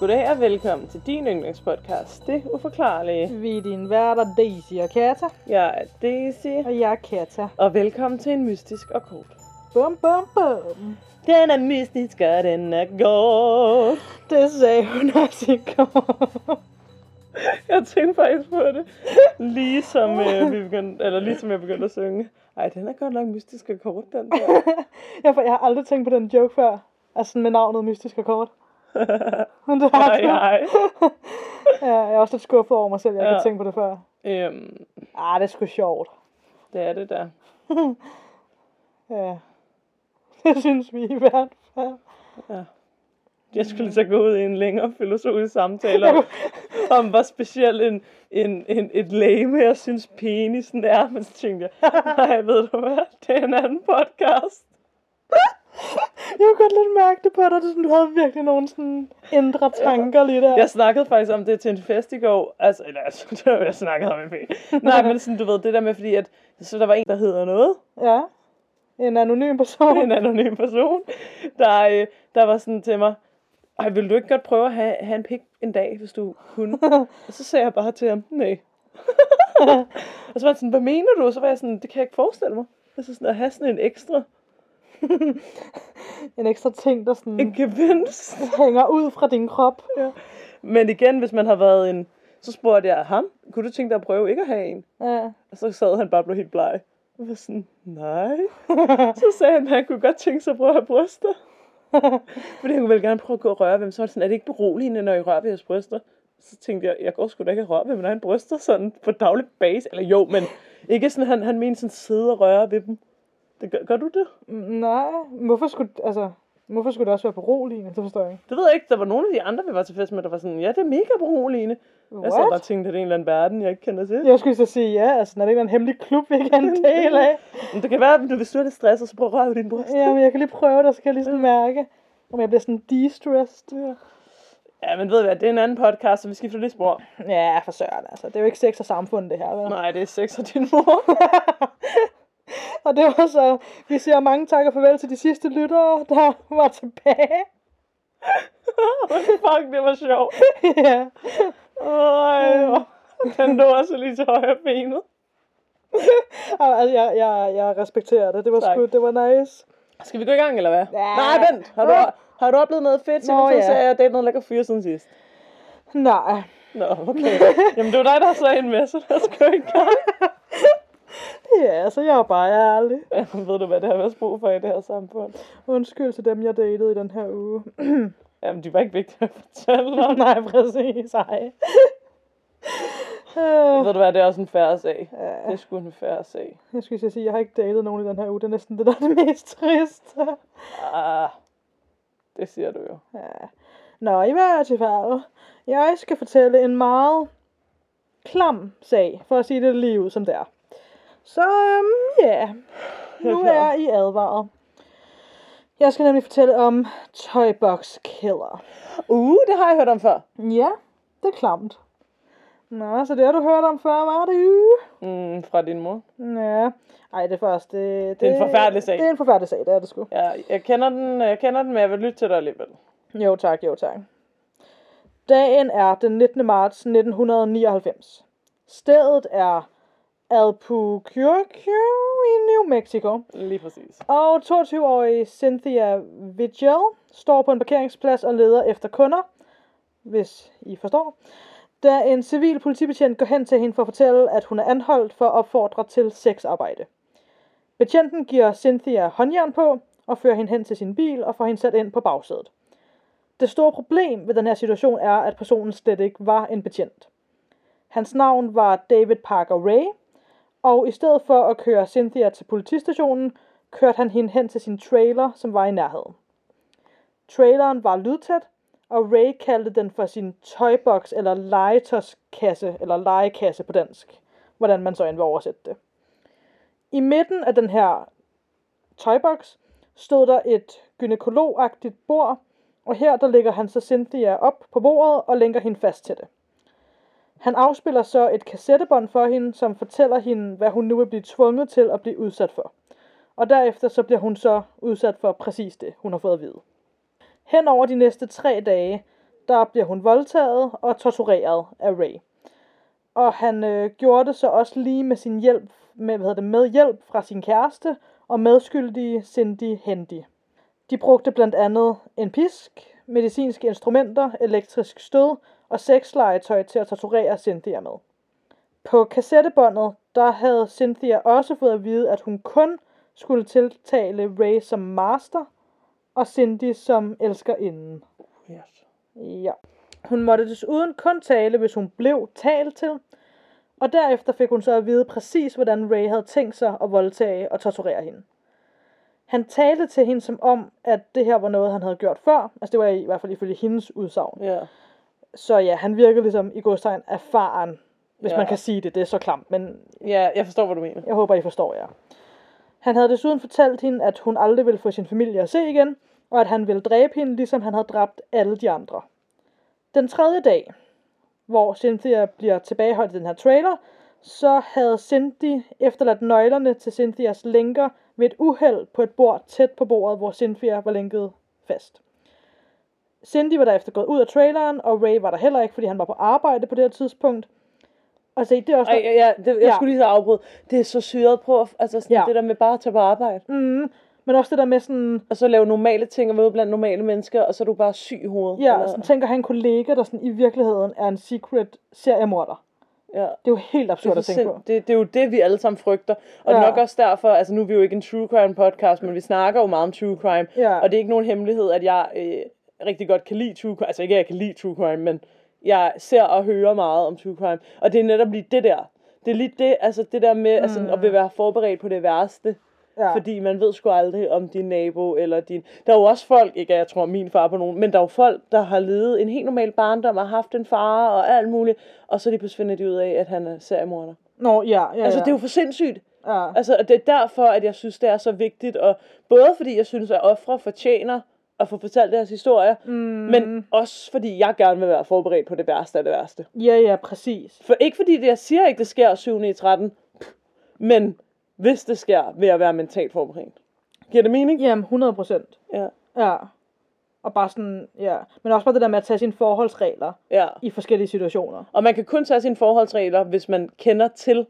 Goddag og velkommen til din yndlingspodcast, Det Uforklarlige. Vi er dine værter Daisy og Kata, Jeg er Daisy, og jeg er Kata. og velkommen til en mystisk og kort. Bum, bum, bum. Den er mystisk, og den er god. Det sagde hun også i går. Jeg tænkte faktisk på det, lige som, øh, vi begyndte, eller lige som jeg begyndte at synge. Ej, den er godt nok mystisk og kort, den der. jeg, jeg har aldrig tænkt på den joke før. Altså med navnet Mystisk og Kort. Det har jeg. Ja, jeg er også lidt skuffet over mig selv, jeg Ja. kan tænke på det før. Øhm, Ah, det er sgu sjovt. det er det der. Ja. Det synes vi i hvert fald. Ja. Jeg skulle så gå ud i en længere filosofisk samtale om, om hvor speciel en, en, en, et lame, jeg synes penisen er. Men så tænkte jeg, nej, ved du hvad, det er en anden podcast. Jeg kunne godt lidt mærke det på dig, sådan, du havde virkelig nogle sådan indre tanker lige der. Jeg snakkede faktisk om det til en fest i går. Altså, eller, altså det var, jeg snakkede om i fag. Nej, men sådan, du ved, det der med, fordi at, så der var en, der hedder noget. Ja. En anonym person. en anonym person, der, øh, der var sådan til mig, ej, vil du ikke godt prøve at have, have en pik en dag, hvis du kunne? og så sagde jeg bare til ham, nej. og så var han sådan, hvad mener du? Og så var jeg sådan, det kan jeg ikke forestille mig. Altså sådan at have sådan en ekstra, En ekstra ting, der sådan en gevinst. hænger ud fra din krop. Men igen, hvis man har været en, så spurgte jeg ham, kunne du tænke dig at prøve ikke at have en? Ja. Og så sad han bare og blev helt bleg. Jeg var sådan, nej. så sagde han, at han kunne godt tænke sig at prøve at have bryster. Fordi han kunne vel gerne prøve at gå og røre ved dem. Så var det sådan, er det ikke beroligende, når I rører ved jeres bryster? Så tænkte jeg, jeg går sgu da ikke røre ved mine egne bryster sådan på daglig base. Eller jo, men ikke sådan, han, han mente sådan sidde og røre ved dem. Det gør, gør du det? Nej, hvorfor skulle, altså, hvorfor skulle det også være beroligende? Det forstår jeg ikke. Det ved jeg ikke. Der var nogle af de andre, vi var til fest med, der var sådan, ja, det er mega beroligende. Jeg sad bare og What? tænkte, at det er en eller anden verden, jeg ikke kender til. Jeg skulle så sige ja, altså, når det ikke er en hemmelig klub, vi ikke er en del af. Men det kan være, at du, hvis du er lidt stresset, så prøv at røre ved dine bryster. Ja, men jeg kan lige prøve det, så kan jeg lige sådan mærke, om jeg bliver sådan de-stressed. Ja. Ja, men ved du hvad, det er en anden podcast, så vi skifter lidt spor. Ja, for søren, altså. Det er jo ikke sex og samfund, det her, vel? Nej, det er sex og din mor. Og det var så, vi siger mange tak og farvel til de sidste lyttere, der var tilbage. Fuck, det var sjovt. ja. Øj, hvor- den lå også lige til højre benet. Altså, jeg, jeg, jeg respekterer det. Det var Tak. sgu, det var nice. Skal vi gå i gang, eller hvad? Ja. Nej, vent. Har du, har du oplevet noget fedt, siden du sagde, at jeg datede noget lækker fyre siden sidst? Nej. Nå, okay. Jamen, det var dig, der sagde en lad os gå i gang. Ja, altså, jeg er bare ærlig. Ved du, hvad det har været brug for i det her samfund? Undskyld til dem, jeg datede i den her uge. Jamen, de var ikke vigtige at fortælle om. Nej, præcis. Ej. Øh, Ved du hvad, det er også en færre sag. Ja. Det er sgu en færre sag. jeg skulle sige, jeg har ikke datet nogen i den her uge. Det er næsten det, der er det mest triste. Ah, det siger du jo. Ja. Nå, i hvert fald. Jeg skal fortælle en meget klam sag, for at sige det lige ud som det er. Så øhm, ja, nu er I advaret. Jeg skal nemlig fortælle om Toybox Killer. Uh, det har jeg hørt om før. Ja, det er klamt. Nå, så det har du hørt om før, var det jo? Mm, fra din mor. Ja, ej, det er først, det, Det er en forfærdelig sag. Det er en forfærdelig sag, det er det sgu. Ja, jeg kender den, jeg kender den, men jeg vil lytte til dig alligevel. Jo tak, jo tak. Dagen er den 19. marts 1999. Stedet er Albuquerque i New Mexico. Lige præcis. Og 22-årige Cynthia Vigil står på en parkeringsplads og leder efter kunder, hvis I forstår. Da en civil politibetjent går hen til hende for at fortælle, at hun er anholdt for at opfordre til sexarbejde. Betjenten giver Cynthia håndjern på og fører hende hen til sin bil og får hende sat ind på bagsædet. Det store problem ved den her situation er, at personen slet ikke var en betjent. Hans navn var David Parker Ray, og i stedet for at køre Cynthia til politistationen, kørte han hende hen til sin trailer, som var i nærheden. Traileren var lydtæt, og Ray kaldte den for sin toybox eller legetøjskasse, eller legekasse på dansk, hvordan man så end vil oversætte det. I midten af den her toybox stod der et gynekologagtigt bord, og her der lægger han så Cynthia op på bordet og lænker hende fast til det. Han afspiller så et kassettebånd for hende, som fortæller hende, hvad hun nu vil blive tvunget til at blive udsat for. Og derefter så bliver hun så udsat for præcis det, hun har fået at vide. Hen over de næste tre dage, der bliver hun voldtaget og tortureret af Ray. Og han øh, gjorde det så også lige med sin hjælp, med, hvad hedder det, med hjælp fra sin kæreste og medskyldige Cindy Hendy. De brugte blandt andet en pisk, medicinske instrumenter, elektrisk stød og sexlegetøj til at torturere Cynthia med. På kassettebåndet, der havde Cynthia også fået at vide, at hun kun skulle tiltale Ray som master, og Cindy som elskerinden. Yes. Ja. Hun måtte desuden kun tale, hvis hun blev talt til, og derefter fik hun så at vide præcis, hvordan Ray havde tænkt sig at voldtage og torturere hende. Han talte til hende som om, at det her var noget, han havde gjort før. Altså det var i hvert fald ifølge hendes udsagn. Ja. Så ja, han virkede ligesom i godstegn erfaren, hvis Ja. man kan sige det. Det er så klamt, men ja, jeg forstår, hvad du mener. jeg håber, I forstår jer. Han havde desuden fortalt hende, at hun aldrig ville få sin familie at se igen, og at han ville dræbe hende, ligesom han havde dræbt alle de andre. Den tredje dag, hvor Cynthia bliver tilbageholdt i den her trailer, så havde Cindy efterladt nøglerne til Cynthias lænker ved et uheld på et bord tæt på bordet, hvor Cynthia var lænket fast. Cindy var derefter gået ud af traileren, og Ray var der heller ikke, fordi han var på arbejde på det her tidspunkt. Og se, det er også... Ej, ja, ja, det, jeg Ja. skulle lige så afbryde. Det er så syret på, altså sådan Ja. det der med bare at tage på arbejde. Mm, men også det der med sådan... Og så lave normale ting og ude blandt normale mennesker, og så er du bare syg i hovedet. Ja, eller- sådan tænker han en kollega, der sådan i virkeligheden er en secret seriemorder. ja. Det er jo helt absurd at tænke på. det, det er jo det, vi alle sammen frygter. Og ja. nok også derfor, altså nu er vi jo ikke en true crime podcast, men vi snakker jo meget om true crime. Ja. Og det er ikke nogen hemmelighed, at jeg øh, rigtig godt kan lide true crime. Altså ikke, at jeg kan lide true crime, men jeg ser og hører meget om true crime. Og det er netop lige det der. Det er lige det, altså det der med altså, at vil være forberedt på det værste. Ja. Fordi man ved sgu aldrig om din nabo eller din... Der er jo også folk, ikke jeg tror min far på nogen, men der er jo folk, der har levet en helt normal barndom og haft en far og alt muligt, og så de pludselig finder de ud af, at han er seriemorder. Nå, ja, ja, Altså det er jo for sindssygt. ja. Altså og det er derfor, at jeg synes, det er så vigtigt, og både fordi jeg synes, at ofre fortjener at få fortalt deres historier, mm. men også fordi jeg gerne vil være forberedt på det værste af det værste. ja, ja, præcis. For ikke fordi det, jeg siger ikke, det sker 7. i 13, men hvis det sker, vil jeg være mentalt forberedt. Giver det mening? Jamen, 100 procent. Ja. Ja. Og bare sådan, ja. Men også bare det der med at tage sine forholdsregler ja. i forskellige situationer. Og man kan kun tage sine forholdsregler, hvis man kender til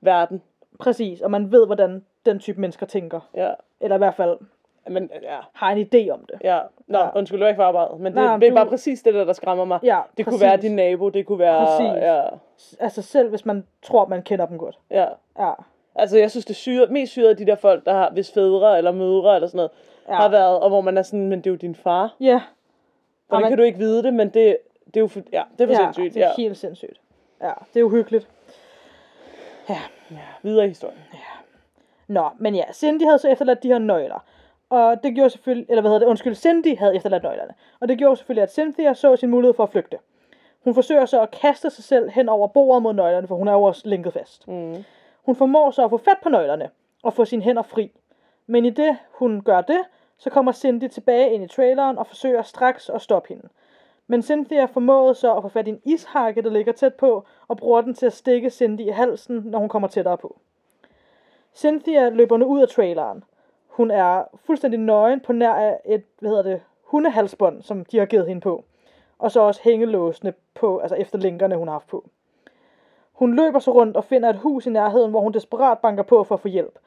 verden. Præcis, og man ved, hvordan den type mennesker tænker. Ja. Eller i hvert fald Men ja, har en idé om det. ja. Nå, Ja. ja. undskyld, du er ikke for arbejdet. Men det, Nej, det er du- bare præcis det der, der skræmmer mig. Ja, det kunne præcis. være din nabo, det kunne være... Præcis. Ja, Altså selv hvis man tror, man kender dem godt. ja. Ja. Altså, jeg synes, det syre, mest syre af de der folk, der har, hvis fædre eller mødre eller sådan noget, Ja. ja. har været, og hvor man er sådan, men det er jo din far. Ja. Hvordan man- kan du ikke vide det, men det, det er jo for, ja, det er for ja, sindssygt. det er Ja. helt sindssygt. Ja, det er uhyggeligt. Ja. Videre i historien. Nå, men ja, Cindy havde så efterladt de her nøgler. Og det gjorde selvfølgelig, eller hvad hedder det, undskyld, Cindy havde efterladt nøglerne. Og det gjorde selvfølgelig, at Cynthia så sin mulighed for at flygte. Hun forsøger så at kaste sig selv hen over bordet mod nøglerne, for hun er jo også lænket fast. Mm. Hun formår så at få fat på nøglerne og få sine hænder fri. Men i det, hun gør det, så kommer Cindy tilbage ind i traileren og forsøger straks at stoppe hende. Men Cynthia formåede så at få fat i en ishakke, der ligger tæt på, og bruger den til at stikke Cindy i halsen, når hun kommer tættere på. Cynthia løber nu ud af traileren. Hun er fuldstændig nøgen på nær af et, hvad hedder det, hundehalsbånd, som de har givet hende på. Og så også hængelåsene på, altså efter linkerne, hun har haft på. Hun løber så rundt og finder et hus i nærheden, hvor hun desperat banker på for at få hjælp.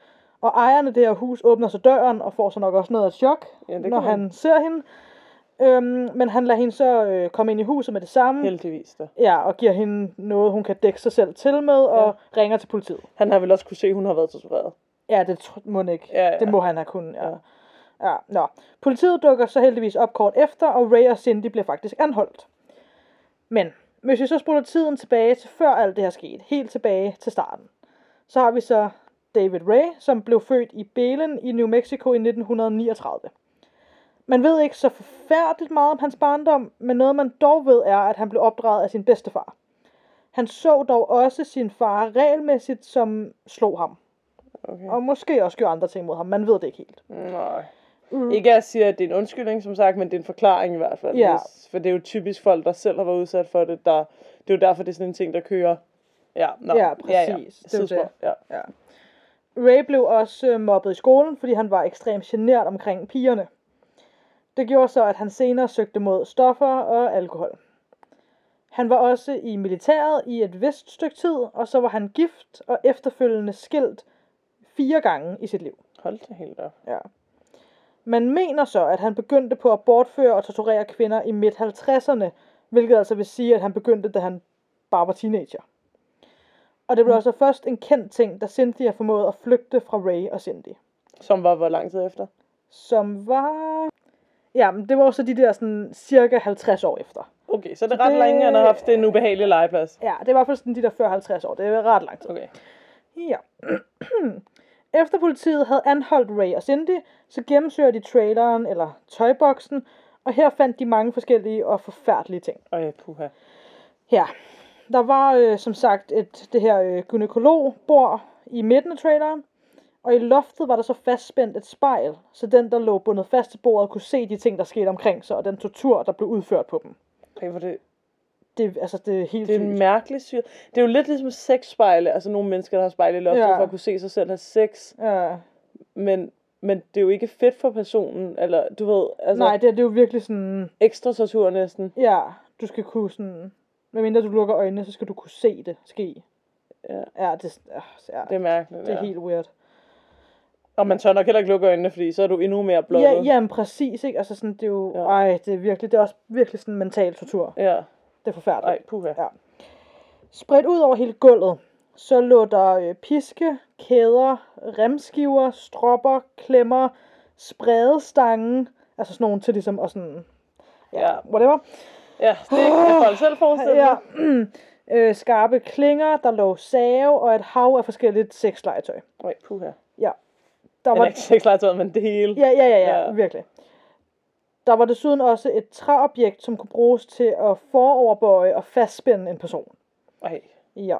Og ejeren af det her hus åbner så døren og får så nok også noget af chok, Ja, når man. han ser hende. Øhm, men han lader hende så øh, komme ind i huset med det samme. Heldigvis da. Ja, og giver hende noget, hun kan dække sig selv til med, og ringer til politiet. Han har vel også kunne se, at hun har været tortureret. Ja, det må ikke. Ja, ja. Det må han have kunnet, ja. ja. Nå. Politiet dukker så heldigvis op kort efter, og Ray og Cindy bliver faktisk anholdt. Men hvis vi så spoler tiden tilbage til før alt det her skete, helt tilbage til starten, så har vi så David Ray, som blev født i Belen i New Mexico i 1939. Man ved ikke så forfærdeligt meget om hans barndom, men noget man dog ved er, at han blev opdraget af sin bedstefar. Han så dog også sin far regelmæssigt, som slog ham. Okay. Og måske også gjorde andre ting mod ham. Man ved det ikke helt. Nej. Mm. Ikke at jeg siger, at det er en undskyldning, som sagt, men det er en forklaring i hvert fald. Ja. Hvis, for det er jo typisk folk, der selv har været udsat for det. Der, det er jo derfor, det er sådan en ting, der kører. Ja, nå. Ja, præcis. Det er jo Sidespor. Ja. Ja. Ray blev også øh, mobbet i skolen, fordi han var ekstremt genert omkring pigerne. Det gjorde så, at han senere søgte mod stoffer og alkohol. Han var også i militæret i et vist stykke tid, og så var han gift og efterfølgende skilt fire gange i sit liv. Hold da helt op. Ja. Man mener så, at han begyndte på at bortføre og torturere kvinder i midt 50'erne, hvilket altså vil sige, at han begyndte, da han bare var teenager. Og det blev altså først en kendt ting, da Cynthia formåede at flygte fra Ray og Cindy. Som var hvor lang tid efter? Som var... Ja, men det var også de der sådan cirka 50 år efter. Okay, så det er ret Det- længe, han har haft en ubehagelig legeplads. Ja, det var i hvert fald sådan de der 40-50 år. Det er ret lang tid. Okay. Ja. Efter politiet havde anholdt Ray og Cindy, så gennemsøger de traileren eller tøjboksen, og her fandt de mange forskellige og forfærdelige ting. Ej, puha. Her. Der var øh, som sagt et, det her øh, gynekologbord i midten af traileren, og i loftet var der så fastspændt et spejl, så den, der lå bundet fast til bordet, kunne se de ting, der skete omkring sig, og den tortur, der blev udført på dem. Ej, hvor det, Det, altså, det er helt det er en mærkelig syr. Det er jo lidt ligesom sexspejle. Altså nogle mennesker, der har spejle i loftet Ja. for at kunne se sig selv have sex. Ja. Men, men det er jo ikke fedt for personen. Eller du ved, altså Nej, det, det er jo virkelig sådan... ekstra tortur næsten. Ja, du skal kunne sådan... Medmindre du lukker øjnene, så skal du kunne se det ske. Ja. Ja, det, ja, ja, Det er mærkeligt. det er ja. helt weird. Og man tør nok heller ikke lukke øjnene, fordi så er du endnu mere blottet. Ja, jamen præcis, ikke? Altså sådan, det er jo... Ja. Ej, det er virkelig... Det er også virkelig sådan mental tortur. Ja. Det er forfærdeligt. Ej, puha. Ja. Spredt ud over hele gulvet, så lå der øh, piske, kæder, remskiver, stropper, klemmer, spredestange, altså sådan nogle til ligesom at sådan, Ja. whatever. Ja, det kan folk selv forestille Ja. øh, skarpe klinger, der lå save og et hav af forskelligt sexlegetøj. Ej, puha. Ja. Der var, ikke sexlegetøj, men det hele. ja, ja, ja, ja, Ja. virkelig. Der var desuden også et træobjekt, som kunne bruges til at foroverbøje og fastspænde en person. Ej. Ja.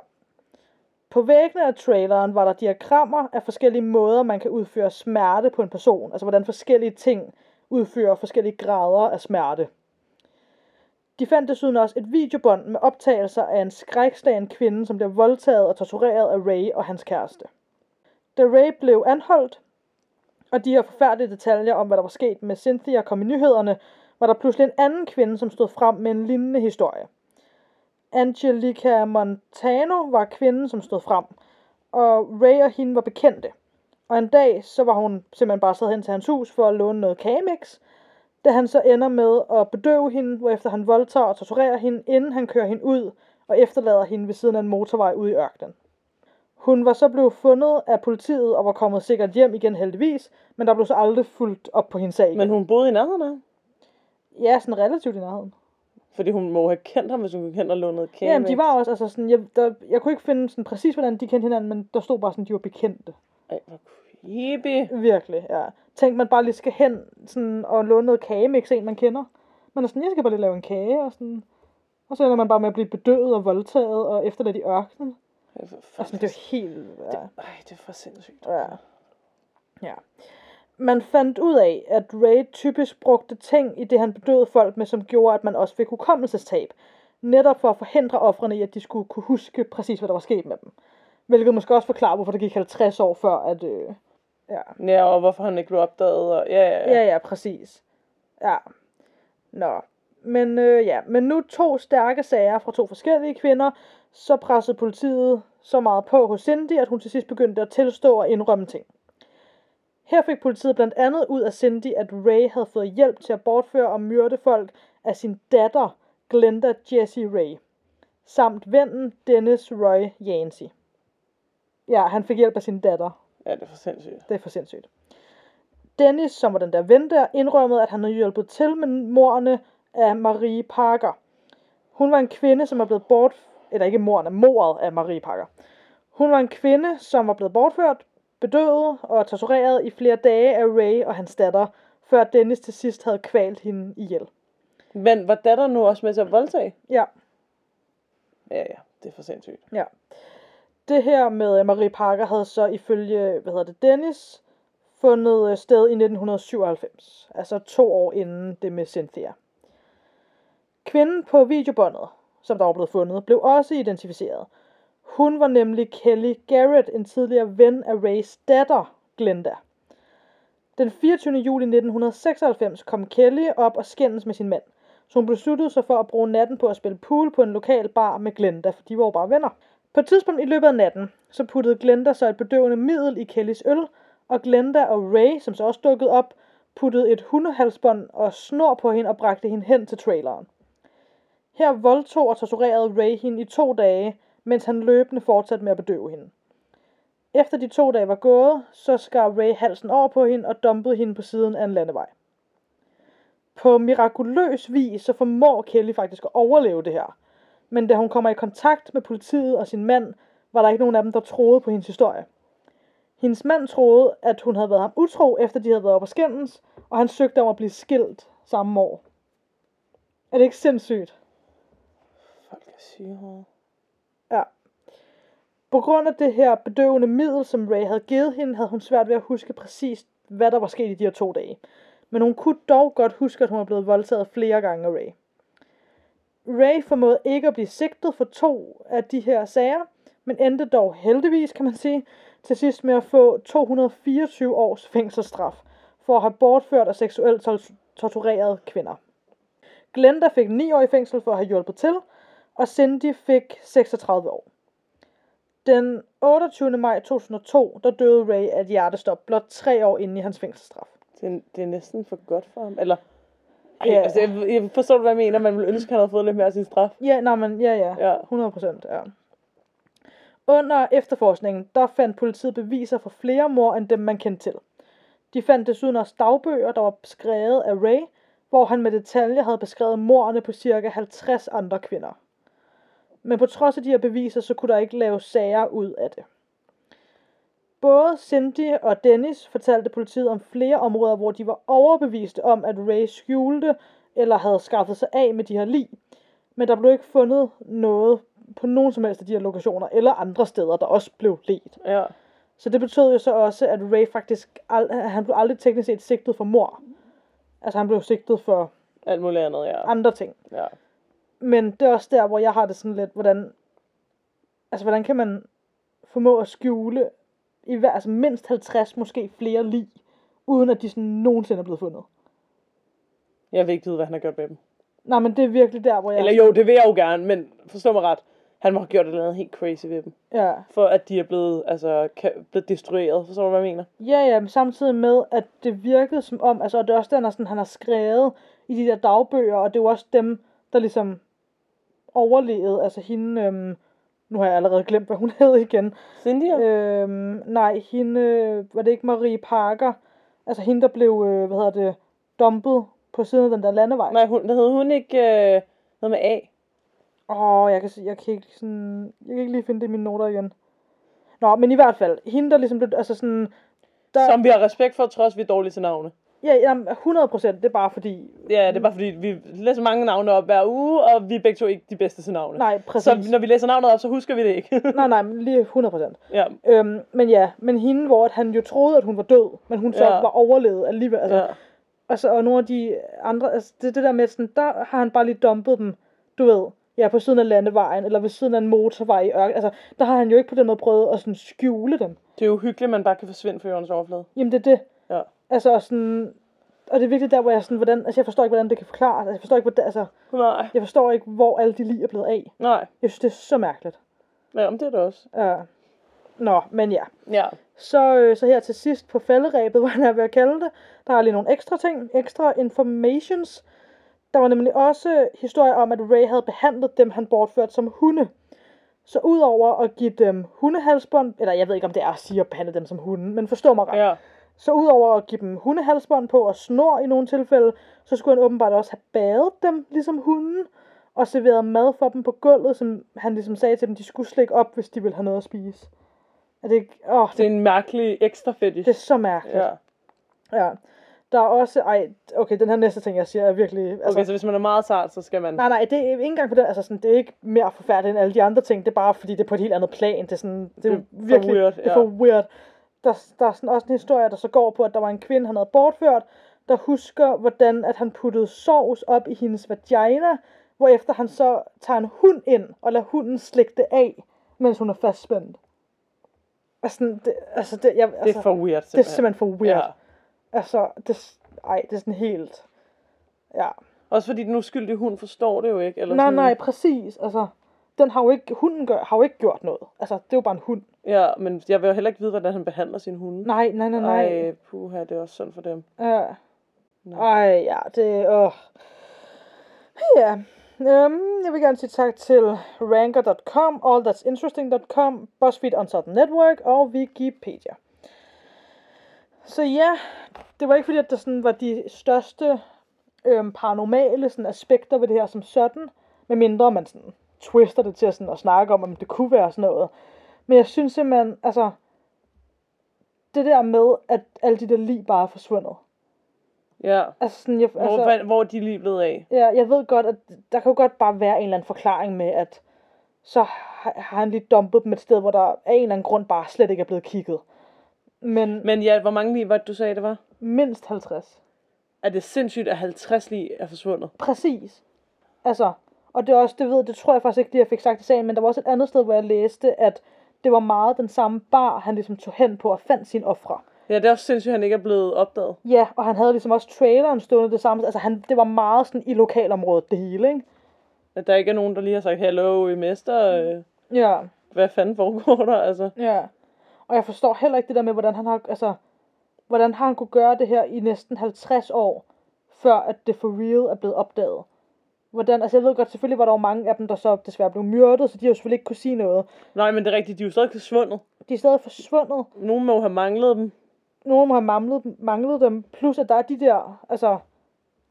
På væggene af traileren var der diagrammer af forskellige måder, man kan udføre smerte på en person. Altså hvordan forskellige ting udfører forskellige grader af smerte. De fandt desuden også et videobånd med optagelser af en skrækslagen kvinde, som blev voldtaget og tortureret af Ray og hans kæreste. Da Ray blev anholdt, og de her forfærdelige detaljer om, hvad der var sket med Cynthia kom i nyhederne, var der pludselig en anden kvinde, som stod frem med en lignende historie. Angelica Montano var kvinden, som stod frem, og Ray og hende var bekendte. Og en dag, så var hun simpelthen bare sad hen til hans hus for at låne noget kagemix, da han så ender med at bedøve hende, hvorefter han voldtager og torturerer hende, inden han kører hende ud og efterlader hende ved siden af en motorvej ude i ørkenen. Hun var så blevet fundet af politiet og var kommet sikkert hjem igen heldigvis, men der blev så aldrig fuldt op på hendes sag. igen. Men hun boede i nærheden af ham? Ja, sådan relativt i nærheden. Fordi hun må have kendt ham, hvis hun kunne kende og lånet kage. Ja, men de var også, altså sådan, jeg, der, jeg kunne ikke finde sådan præcis, hvordan de kendte hinanden, men der stod bare sådan, de var bekendte. Ej, hvor creepy. Virkelig, ja. Tænk, man bare lige skal hen sådan, og låne noget kagemix, en man kender. Man er sådan, jeg skal bare lige lave en kage, og sådan. Og så ender man bare med at blive bedøvet og voldtaget, og efterladt i ørkenen. Og sådan, det er helt, ja. Ej, det er for sindssygt. Ja. ja. Man fandt ud af, at Ray typisk brugte ting i det, han bedøvede folk med, som gjorde, at man også fik hukommelsestab. Netop for at forhindre offrene i, at de skulle kunne huske præcis, hvad der var sket med dem. Hvilket måske også forklarer, hvorfor det gik 50 år før, at... Øh, ja. Ja, og hvorfor han ikke blev opdaget. Og, ja, ja, ja. ja, ja, præcis. Ja. Nå. Men øh, ja, men nu to stærke sager fra to forskellige kvinder, så pressede politiet så meget på hos Cindy, at hun til sidst begyndte at tilstå og indrømme ting. Her fik politiet blandt andet ud af Cindy, at Ray havde fået hjælp til at bortføre og myrde folk af sin datter, Glenda Jessie Ray, samt vennen Dennis Roy Yancey. Ja, han fik hjælp af sin datter. Ja, det er for sindssygt. Det er for sindssygt. Dennis, som var den der ven der, indrømmede, at han havde hjulpet til med morerne af Marie Parker. Hun var en kvinde, som er blevet bort... Eller ikke morerne, mordet af Marie Parker. Hun var en kvinde, som var blevet bortført, bedøvet og tortureret i flere dage af Ray og hans datter, før Dennis til sidst havde kvalt hende ihjel. Men var datter nu også med til at voldtage? Ja, Ja, ja, det er for sindssygt. ja. Det her med Marie Parker havde så ifølge, hvad hedder det, Dennis, fundet øh, sted i 1997. Altså to år inden det med Cynthia. Kvinden på videobåndet, som der var blevet fundet, blev også identificeret. Hun var nemlig Kelly Garrett, en tidligere ven af Rays datter, Glenda. Den 24. juli 1996 kom Kelly op og skændes med sin mand. Så hun besluttede sig for at bruge natten på at spille pool på en lokal bar med Glenda, for de var jo bare venner. På et tidspunkt i løbet af natten, så puttede Glenda så et bedøvende middel i Kellys øl, og Glenda og Ray, som så også dukkede op, puttede et hundehalsbånd og snor på hende og bragte hende hen til traileren. Her voldtog og torturerede Ray hende i to dage, mens han løbende fortsatte med at bedøve hende. Efter de to dage var gået, så skar Ray halsen over på hende og dumpede hende på siden af en landevej. På mirakuløs vis så formår Kelly faktisk at overleve det her. Men da hun kommer i kontakt med politiet og sin mand, var der ikke nogen af dem, der troede på hendes historie. Hendes mand troede, at hun havde været ham utro, efter de havde været op og skændes, og han søgte om at blive skilt samme år. Er det ikke sindssygt? Folk er. Ja. På grund af det her bedøvende middel, som Ray havde givet hende, havde hun svært ved at huske præcis, hvad der var sket i de her to dage. Men hun kunne dog godt huske, at hun var blevet voldtaget flere gange af Ray. Ray formåede ikke at blive sigtet for to af de her sager, men endte dog heldigvis, kan man sige, til sidst med at få 224 års fængselsstraf for at have bortført og seksuelt tortureret kvinder. Glenda fik 9 år i fængsel for at have hjulpet til, og Cindy fik 36 år. Den 28. maj 2002, der døde Ray af et hjertestop blot tre år inde i hans fængselsstraf. Det, er- det er næsten for godt for ham. Eller, ej, Ja. altså, jeg, jeg forstår hvad jeg mener? Man ville ønske, at han havde fået lidt mere af sin straf. Ja, nej, men ja, ja, Ja. 100 procent, ja. Under efterforskningen, der fandt politiet beviser for flere mor end dem, man kendte til. De fandt desuden også dagbøger, der var skrevet af Ray, hvor han med detaljer havde beskrevet mordene på cirka 50 andre kvinder. Men på trods af de her beviser, så kunne der ikke laves sager ud af det. Både Cindy og Dennis fortalte politiet om flere områder, hvor de var overbeviste om, at Ray skjulte eller havde skaffet sig af med de her lig. Men der blev ikke fundet noget på nogen som helst af de her lokationer, eller andre steder, der også blev let. Ja. Så det betød jo så også, at Ray faktisk ald- han blev aldrig teknisk set sigtet for mor. Altså han blev sigtet for Alt muligt andet, ja. andre ting. ja. Men det er også der, hvor jeg har det sådan lidt, hvordan, altså hvordan kan man formå at skjule i hver, altså mindst 50, måske flere lig, uden at de sådan nogensinde er blevet fundet. Jeg vil ikke vide, hvad han har gjort med dem. Nej, men det er virkelig der, hvor jeg... Eller jo, det vil jeg jo gerne, men forstå mig ret. Han må have gjort et eller andet helt crazy ved dem. Ja. For at de er blevet, altså, blevet destrueret. Forstår du, hvad jeg mener? Ja, ja, men samtidig med, at det virkede som om, altså og det er også den, sådan, han har skrevet i de der dagbøger, og det er jo også dem, der ligesom overlevede, altså hende, øhm, nu har jeg allerede glemt, hvad hun hed igen. Cindy? Øh. Øhm, nej, hende, øh, var det ikke Marie Parker? Altså hende, der blev, øh, hvad hedder det, dumpet på siden af den der landevej. Nej, hun, hed hun ikke øh, noget med A. Åh, oh, jeg kan, jeg kan ikke sådan, jeg kan ikke lige finde det i mine noter igen. Nå, men i hvert fald, hende der ligesom blev, altså sådan, der, Som vi har respekt for, trods vi er dårlige til navne. Ja, jamen, 100 procent, det er bare fordi, Ja, det er bare fordi, vi læser mange navne op hver uge, og vi er begge to ikke de bedste til navne. nej, præcis. Så når vi læser navnet op, så husker vi det ikke. nej, nej, men lige 100 procent. ja, Øhm, men ja, men hende, hvor han jo troede, at hun var død, men hun så Ja. var overlevet alligevel. Altså, ja. Og, så, og nogle af de andre, altså det, det der med sådan, der har han bare lige dumpet dem, du ved, ja, på siden af landevejen, eller ved siden af en motorvej i ørken. Altså, der har han jo ikke på den måde prøvet at sådan skjule dem. Det er jo hyggeligt, at man bare kan forsvinde fra jordens overflade. Jamen, det er det. Ja. Altså, sådan, og det er virkelig der, hvor jeg sådan, hvordan, altså jeg forstår ikke, hvordan det kan forklares. Altså, jeg forstår ikke, hvordan, altså, Nej, jeg forstår ikke, hvor alle de lige er blevet af. nej. Jeg synes, det er så mærkeligt. Ja, men det er det også. Ja. Nå, men ja. Ja. Så, øh, så her til sidst på falderæbet, hvor han er ved at kalde det, der er lige nogle ekstra ting, ekstra informations. Der var nemlig også historier om, at Ray havde behandlet dem, han bortførte som hunde. Så udover at give dem hundehalsbånd, eller jeg ved ikke, om det er at sige at behandle dem som hunde, men forstå mig ret. Ja. Så udover at give dem hundehalsbånd på og snor i nogle tilfælde, så skulle han åbenbart også have badet dem, ligesom hunden, og serveret mad for dem på gulvet, som han ligesom sagde til dem, de skulle slikke op, hvis de ville have noget at spise. Er det ikke? Åh, det, Det er en mærkelig ekstra fetish. det er så mærkeligt. Ja. Ja. Der er også, ej, okay, den her næste ting, jeg siger, er virkelig, altså, Okay, så hvis man er meget sart, så skal man... nej, nej, det er ikke engang på den, altså sådan, det er ikke mere forfærdeligt end alle de andre ting, det er bare fordi, det er på et helt andet plan, det er sådan, det er, Det er virkelig, weird, det er for ja. weird. Der, der er sådan også en historie, der så går på, at der var en kvinde, han havde bortført, der husker, hvordan at han puttede sovs op i hendes vagina, hvorefter han så tager en hund ind, og lader hunden slikke det af, mens hun er fastspændt. Altså, det, altså det, jeg, altså, Det er for weird, det er simpelthen for weird. Altså, det, ej, det er sådan helt... Ja. Også fordi den uskyldige hund forstår det jo ikke. Eller Nej, sådan, nej, præcis. Altså, den har jo ikke, hunden gør, har jo ikke gjort noget. Altså, det er jo bare en hund. Ja, men jeg vil jo heller ikke vide, hvordan han behandler sin hunde. Nej, nej, nej, nej. Ej, puha, det er også sådan for dem. Ja. Nå. Ej, ja, det åh. Ja. Um, jeg vil gerne sige tak til ranker.com, allthat'sinteresting.com, BuzzFeed Southern Network og Wikipedia. Så ja, det var ikke fordi, at det sådan var de største øhm, paranormale sådan, aspekter ved det her som sådan, medmindre man sådan twister det til sådan, at snakke om, om det kunne være sådan noget. Men jeg synes simpelthen, altså, det der med, at alle de der lige bare er forsvundet. Ja. Altså, sådan, jeg, Hvor, altså, hvor er de lige blevet af? Ja, jeg ved godt, at der kan jo godt bare være en eller anden forklaring med, at så har har han lige dumpet dem et sted, hvor der af en eller anden grund bare slet ikke er blevet kigget. Men, Men ja, hvor mange lige var det, du sagde, det var? mindst 50. Er det sindssygt, at 50 lige er forsvundet? Præcis. Altså, og det er også, det ved, det tror jeg faktisk ikke lige, jeg fik sagt i sagen, men der var også et andet sted, hvor jeg læste, at det var meget den samme bar, han ligesom tog hen på og fandt sine ofre. Ja, det er også sindssygt, at han ikke er blevet opdaget. Ja, og han havde ligesom også traileren stående det samme. Altså, han, det var meget sådan i lokalområdet, det hele, ikke? At der ikke er nogen, der lige har sagt, hallo, i mester, øh, Ja. hvad fanden foregår der, altså? Ja. Og jeg forstår heller ikke det der med, hvordan han har, altså, hvordan har han kunne gøre det her i næsten 50 år, før at det for real er blevet opdaget. Hvordan, altså jeg ved godt, selvfølgelig var der jo mange af dem, der så desværre blev myrdet, så de har jo selvfølgelig ikke kunne sige noget. Nej, men det er rigtigt, de er jo stadig forsvundet. De er stadig forsvundet. Nogen må jo have manglet dem. Nogle må have manglet, manglet dem, plus at der er de der, altså,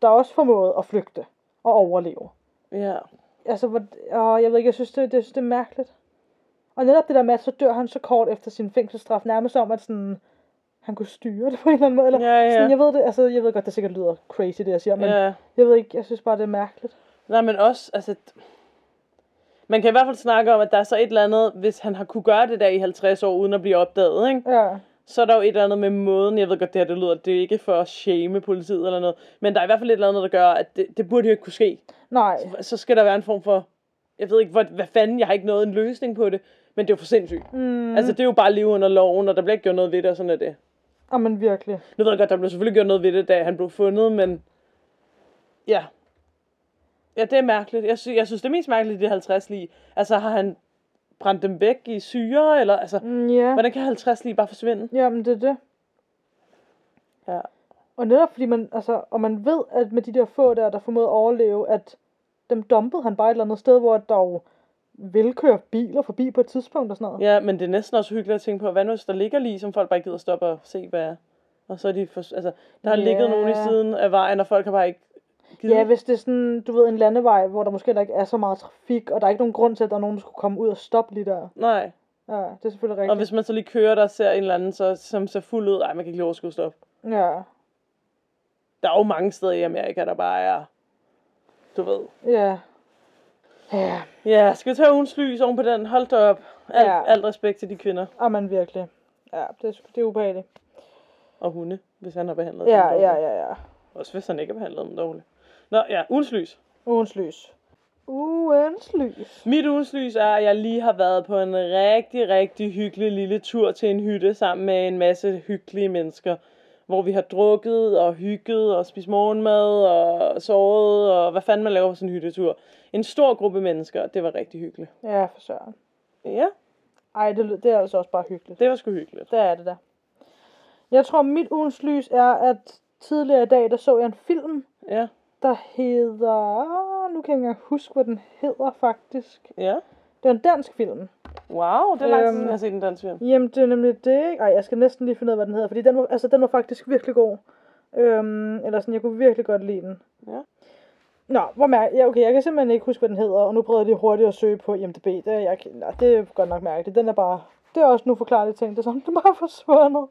der er også formået at flygte og overleve. Ja. Altså, hvor, åh, jeg ved ikke, jeg synes, det, det, synes, det er mærkeligt. Og netop det der med, at så dør han så kort efter sin fængselsstraf, nærmest som at sådan, han kunne styre det på en eller anden måde. Eller, Ja, ja. Sådan, jeg ved det, altså, jeg ved godt, det sikkert lyder crazy, det jeg siger, men ja. jeg ved ikke, jeg synes bare, det er mærkeligt. Nej, men også, altså... Man kan i hvert fald snakke om, at der er så et eller andet, hvis han har kunne gøre det der i 50 år, uden at blive opdaget, ikke? Ja, så er der jo et eller andet med måden, jeg ved godt, det her det lyder, det er ikke for at shame politiet eller noget, men der er i hvert fald et eller andet, der gør, at det, det burde jo ikke kunne ske. nej, Så skal der være en form for, jeg ved ikke, hvad, hvad fanden, jeg har ikke noget en løsning på det, men det er jo for sindssygt. mm, Altså, det er jo bare liv under loven, og der bliver ikke gjort noget ved det, og sådan er det. oh, men virkelig. Nu ved jeg godt, der blev selvfølgelig gjort noget ved det, da han blev fundet, men ja. Ja, det er mærkeligt. Jeg, sy- jeg synes, det er mest mærkeligt, de 50 lige. Altså, har han brændt dem væk i syre, eller altså, Mm, ja, hvordan kan 50 lige bare forsvinde? jamen det er det. Ja. Og netop fordi man, altså, og man ved, at med de der få der, der formåede at overleve, at dem dumpede han bare et eller andet sted, hvor der jo vil køre biler forbi på et tidspunkt og sådan noget. Ja, men det er næsten også hyggeligt at tænke på, hvad nu hvis der ligger lige, som folk bare ikke gider stoppe og se, hvad er. Og så er de for, altså, der har Ja. ligget nogen i siden af vejen, og folk har bare ikke givet. Ja, hvis det er sådan, du ved, en landevej, hvor der måske heller ikke er så meget trafik, og der er ikke nogen grund til, at der er nogen, der skulle komme ud og stoppe lige der. Nej, Ja, det er selvfølgelig rigtigt. og hvis man så lige kører der og ser en eller anden, så, som ser fuld ud, ej, man kan ikke lige overskue stoppe. Ja, Der er jo mange steder i Amerika, der bare er, du ved. ja. Ja, Ja, skal vi tage ugens lys oven på den? Hold da op. Alt, Ja. alt respekt til de kvinder og man virkelig. Ja, det er, det er ubehageligt. og hunde, hvis han har behandlet Ja, dem dårligt. ja, ja, ja. Også hvis han ikke har behandlet dem dårligt. Nå, ja, ugens lys. Ugens lys. Ugens lys. Mit ugens lys er, at jeg lige har været på en rigtig, rigtig hyggelig lille tur til en hytte sammen med en masse hyggelige mennesker. Hvor vi har drukket og hygget og spist morgenmad og sovet og hvad fanden man laver på sådan en hyttetur. En stor gruppe mennesker, det var rigtig hyggeligt. Ja, for søren. Ja, Ej, det, det er altså også bare hyggeligt. det var sgu hyggeligt. Det er det da. Jeg tror, mit ugens lys er, at tidligere i dag, der så jeg en film, Ja, der hedder... Ah, Nu kan jeg ikke engang huske, hvad den hedder faktisk. ja. Det er en dansk film. Wow, det er lang tid, Øhm, siden, jeg har set en dansk film. Jamen, det er nemlig det? Ej, jeg skal næsten lige finde ud af, hvad den hedder, fordi den var, altså, den var faktisk virkelig god. Øhm, eller sådan, jeg kunne virkelig godt lide den. Ja. Nå, hvor mærke, ja, okay, jeg kan simpelthen ikke huske, hvad den hedder, og nu prøvede jeg lige hurtigt at søge på IMDb. Det er, jeg, nej, det er godt nok mærkeligt. Den er bare, det er også nu forklarligt ting, det er den bare er forsvundet.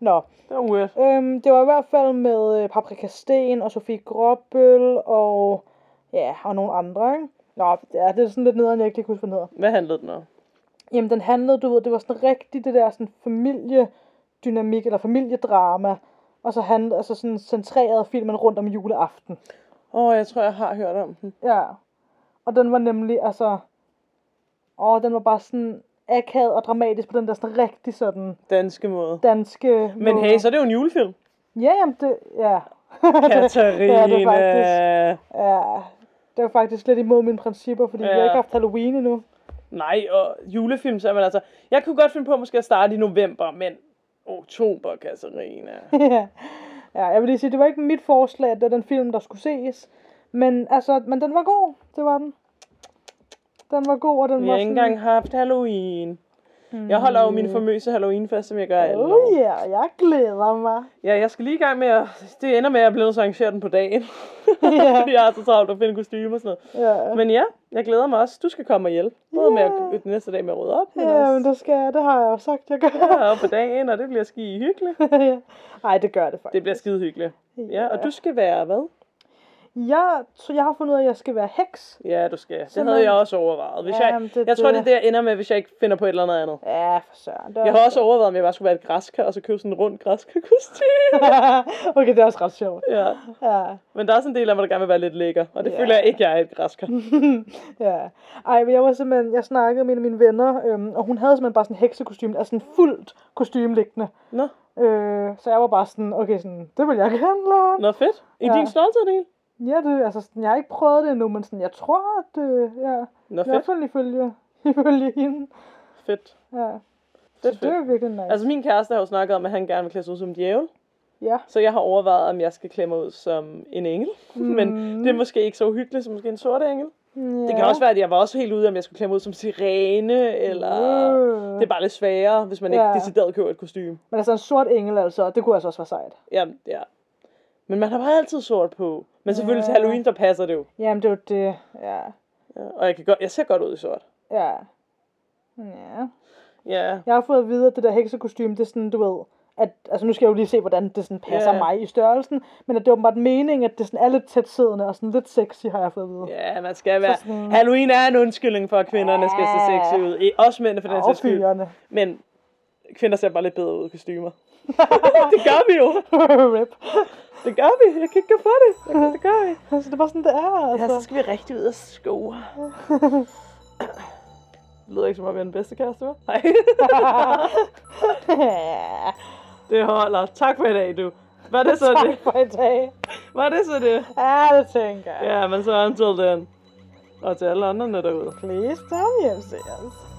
Nå, Det var weird. øhm, det var i hvert fald med øh, Paprika Sten og Sofie Gråbøl og, ja, og nogle andre, ikke? Nå, ja, det er sådan lidt nederen, jeg ikke lige kan huske, hvad den hedder. Hvad handlede den om? Jamen, den handlede, du ved, det var sådan rigtig det der sådan familiedynamik, eller familiedrama, og så handlede, altså sådan centreret filmen rundt om juleaften. Åh, oh, jeg tror, jeg har hørt om den. Ja. Og den var nemlig, altså, åh, den var bare sådan akavet og dramatisk på den der sådan rigtig sådan Danske måde. danske Men måde. hey, så er det jo en julefilm. Ja, jamen det, ja. Katarina. Ja, det er faktisk, ja, det var faktisk lidt imod mine principper, fordi ja. vi har ikke haft Halloween endnu. Nej, og julefilm, så er man altså... Jeg kunne godt finde på måske at starte i november, men oktober, Katarina. ja. ja, jeg vil lige sige, det var ikke mit forslag, at det er den film, der skulle ses. Men altså, men den var god. Det var den. Den var god, og den Vi var har ikke sådan... engang haft Halloween. Jeg holder jo min famøse Halloween-fest, som jeg gør alle Oh år. yeah, jeg glæder mig. Ja, jeg skal lige i gang med at... Det ender med, at jeg bliver nødt til at arrangere den på dagen. Ja. Fordi jeg har så travlt at finde kostymer og sådan noget. Ja, Men ja, jeg glæder mig også. Du skal komme og hjælpe. Både med Ja. at den næste dag med at rydde op, men ja men også det skal jeg. Det har jeg jo sagt, jeg gør. ja, og på dagen, og det bliver skide hyggeligt. ja. Ej, det gør det faktisk. Det bliver skide hyggeligt. Ja, og du skal være hvad? Jeg, så jeg har fundet ud af, at jeg skal være heks. Ja, du skal. Det havde jeg også overvejet. Hvis Ja, jeg, det- jeg tror, det det- er det, jeg ender med, hvis jeg ikke finder på et eller andet andet. Ja, for søren. Det Jeg har også overvejet, om jeg bare skulle være et græskar, og så købe sådan en rund græskar-kostyme. okay, det er også ret sjovt. ja. Ja. Men der er sådan en del af mig, der gerne vil være lidt lækker. Og det Ja. føler jeg ikke, jeg er et græskar. ja. Ej, men jeg var simpelthen, jeg snakkede med en af mine venner, øhm, og hun havde simpelthen bare sådan en heksekostyme, altså sådan fuldt kostyme liggende. Nå, Øh, så jeg var bare sådan, okay, sådan, det vil jeg gerne låne. nå fedt. I Ja. din stolthed, Ja, det, altså sådan, jeg har ikke prøvet det endnu, men sådan, jeg tror, at det, ja, Nå i hvert fald ifølge, ifølge hende. Fedt. Ja. Fedt, Så det er virkelig nice. Altså min kæreste har jo snakket om, at han gerne vil klæde sig ud som djævel. ja. Så jeg har overvejet, om jeg skal klæde mig ud som en engel. Mm. Men det er måske ikke så uhyggeligt som måske en sort engel. ja. Det kan også være, at jeg var også helt ude, om jeg skulle klæde mig ud som sirene, eller... Øh. Det er bare lidt sværere, hvis man ikke Ja. decideret køber et kostume. Men altså en sort engel, altså, det kunne altså også være sejt. Jamen, ja. Men man har bare altid sort på. Men selvfølgelig til. Halloween, der passer det jo. Jamen, det er jo det, ja. Ja. Og jeg, kan godt, jeg ser godt ud i sort. Ja. Ja. Ja. Jeg har fået at vide, at det der heksekostyme, det er sådan, du ved, at, altså nu skal jeg jo lige se, hvordan det sådan passer Ja. mig i størrelsen, men at det er åbenbart meningen, at det sådan er lidt tæt siddende og sådan lidt sexy, har jeg fået at vide. Ja, man skal være... sådan- Halloween er en undskyldning for, at kvinderne skal se sexy ud. Også mændene for den sags skyld. Men kvinder ser bare lidt bedre ud i kostymer. det gør vi jo. Rip. Det gør vi. Jeg kan ikke gå for det. Det, det gør vi. Altså, det er bare sådan, det er, Ja, altså. så skal vi rigtig ud og score. Det lyder ikke som om jeg er den bedste kæreste, hva'? Nej. det holder. Tak for i dag, du. Var det så tak det? for i dag. Var det så det? Ja, det tænker jeg. Ja, men så until then. Og til alle andre derude. Please, come hjem, se os.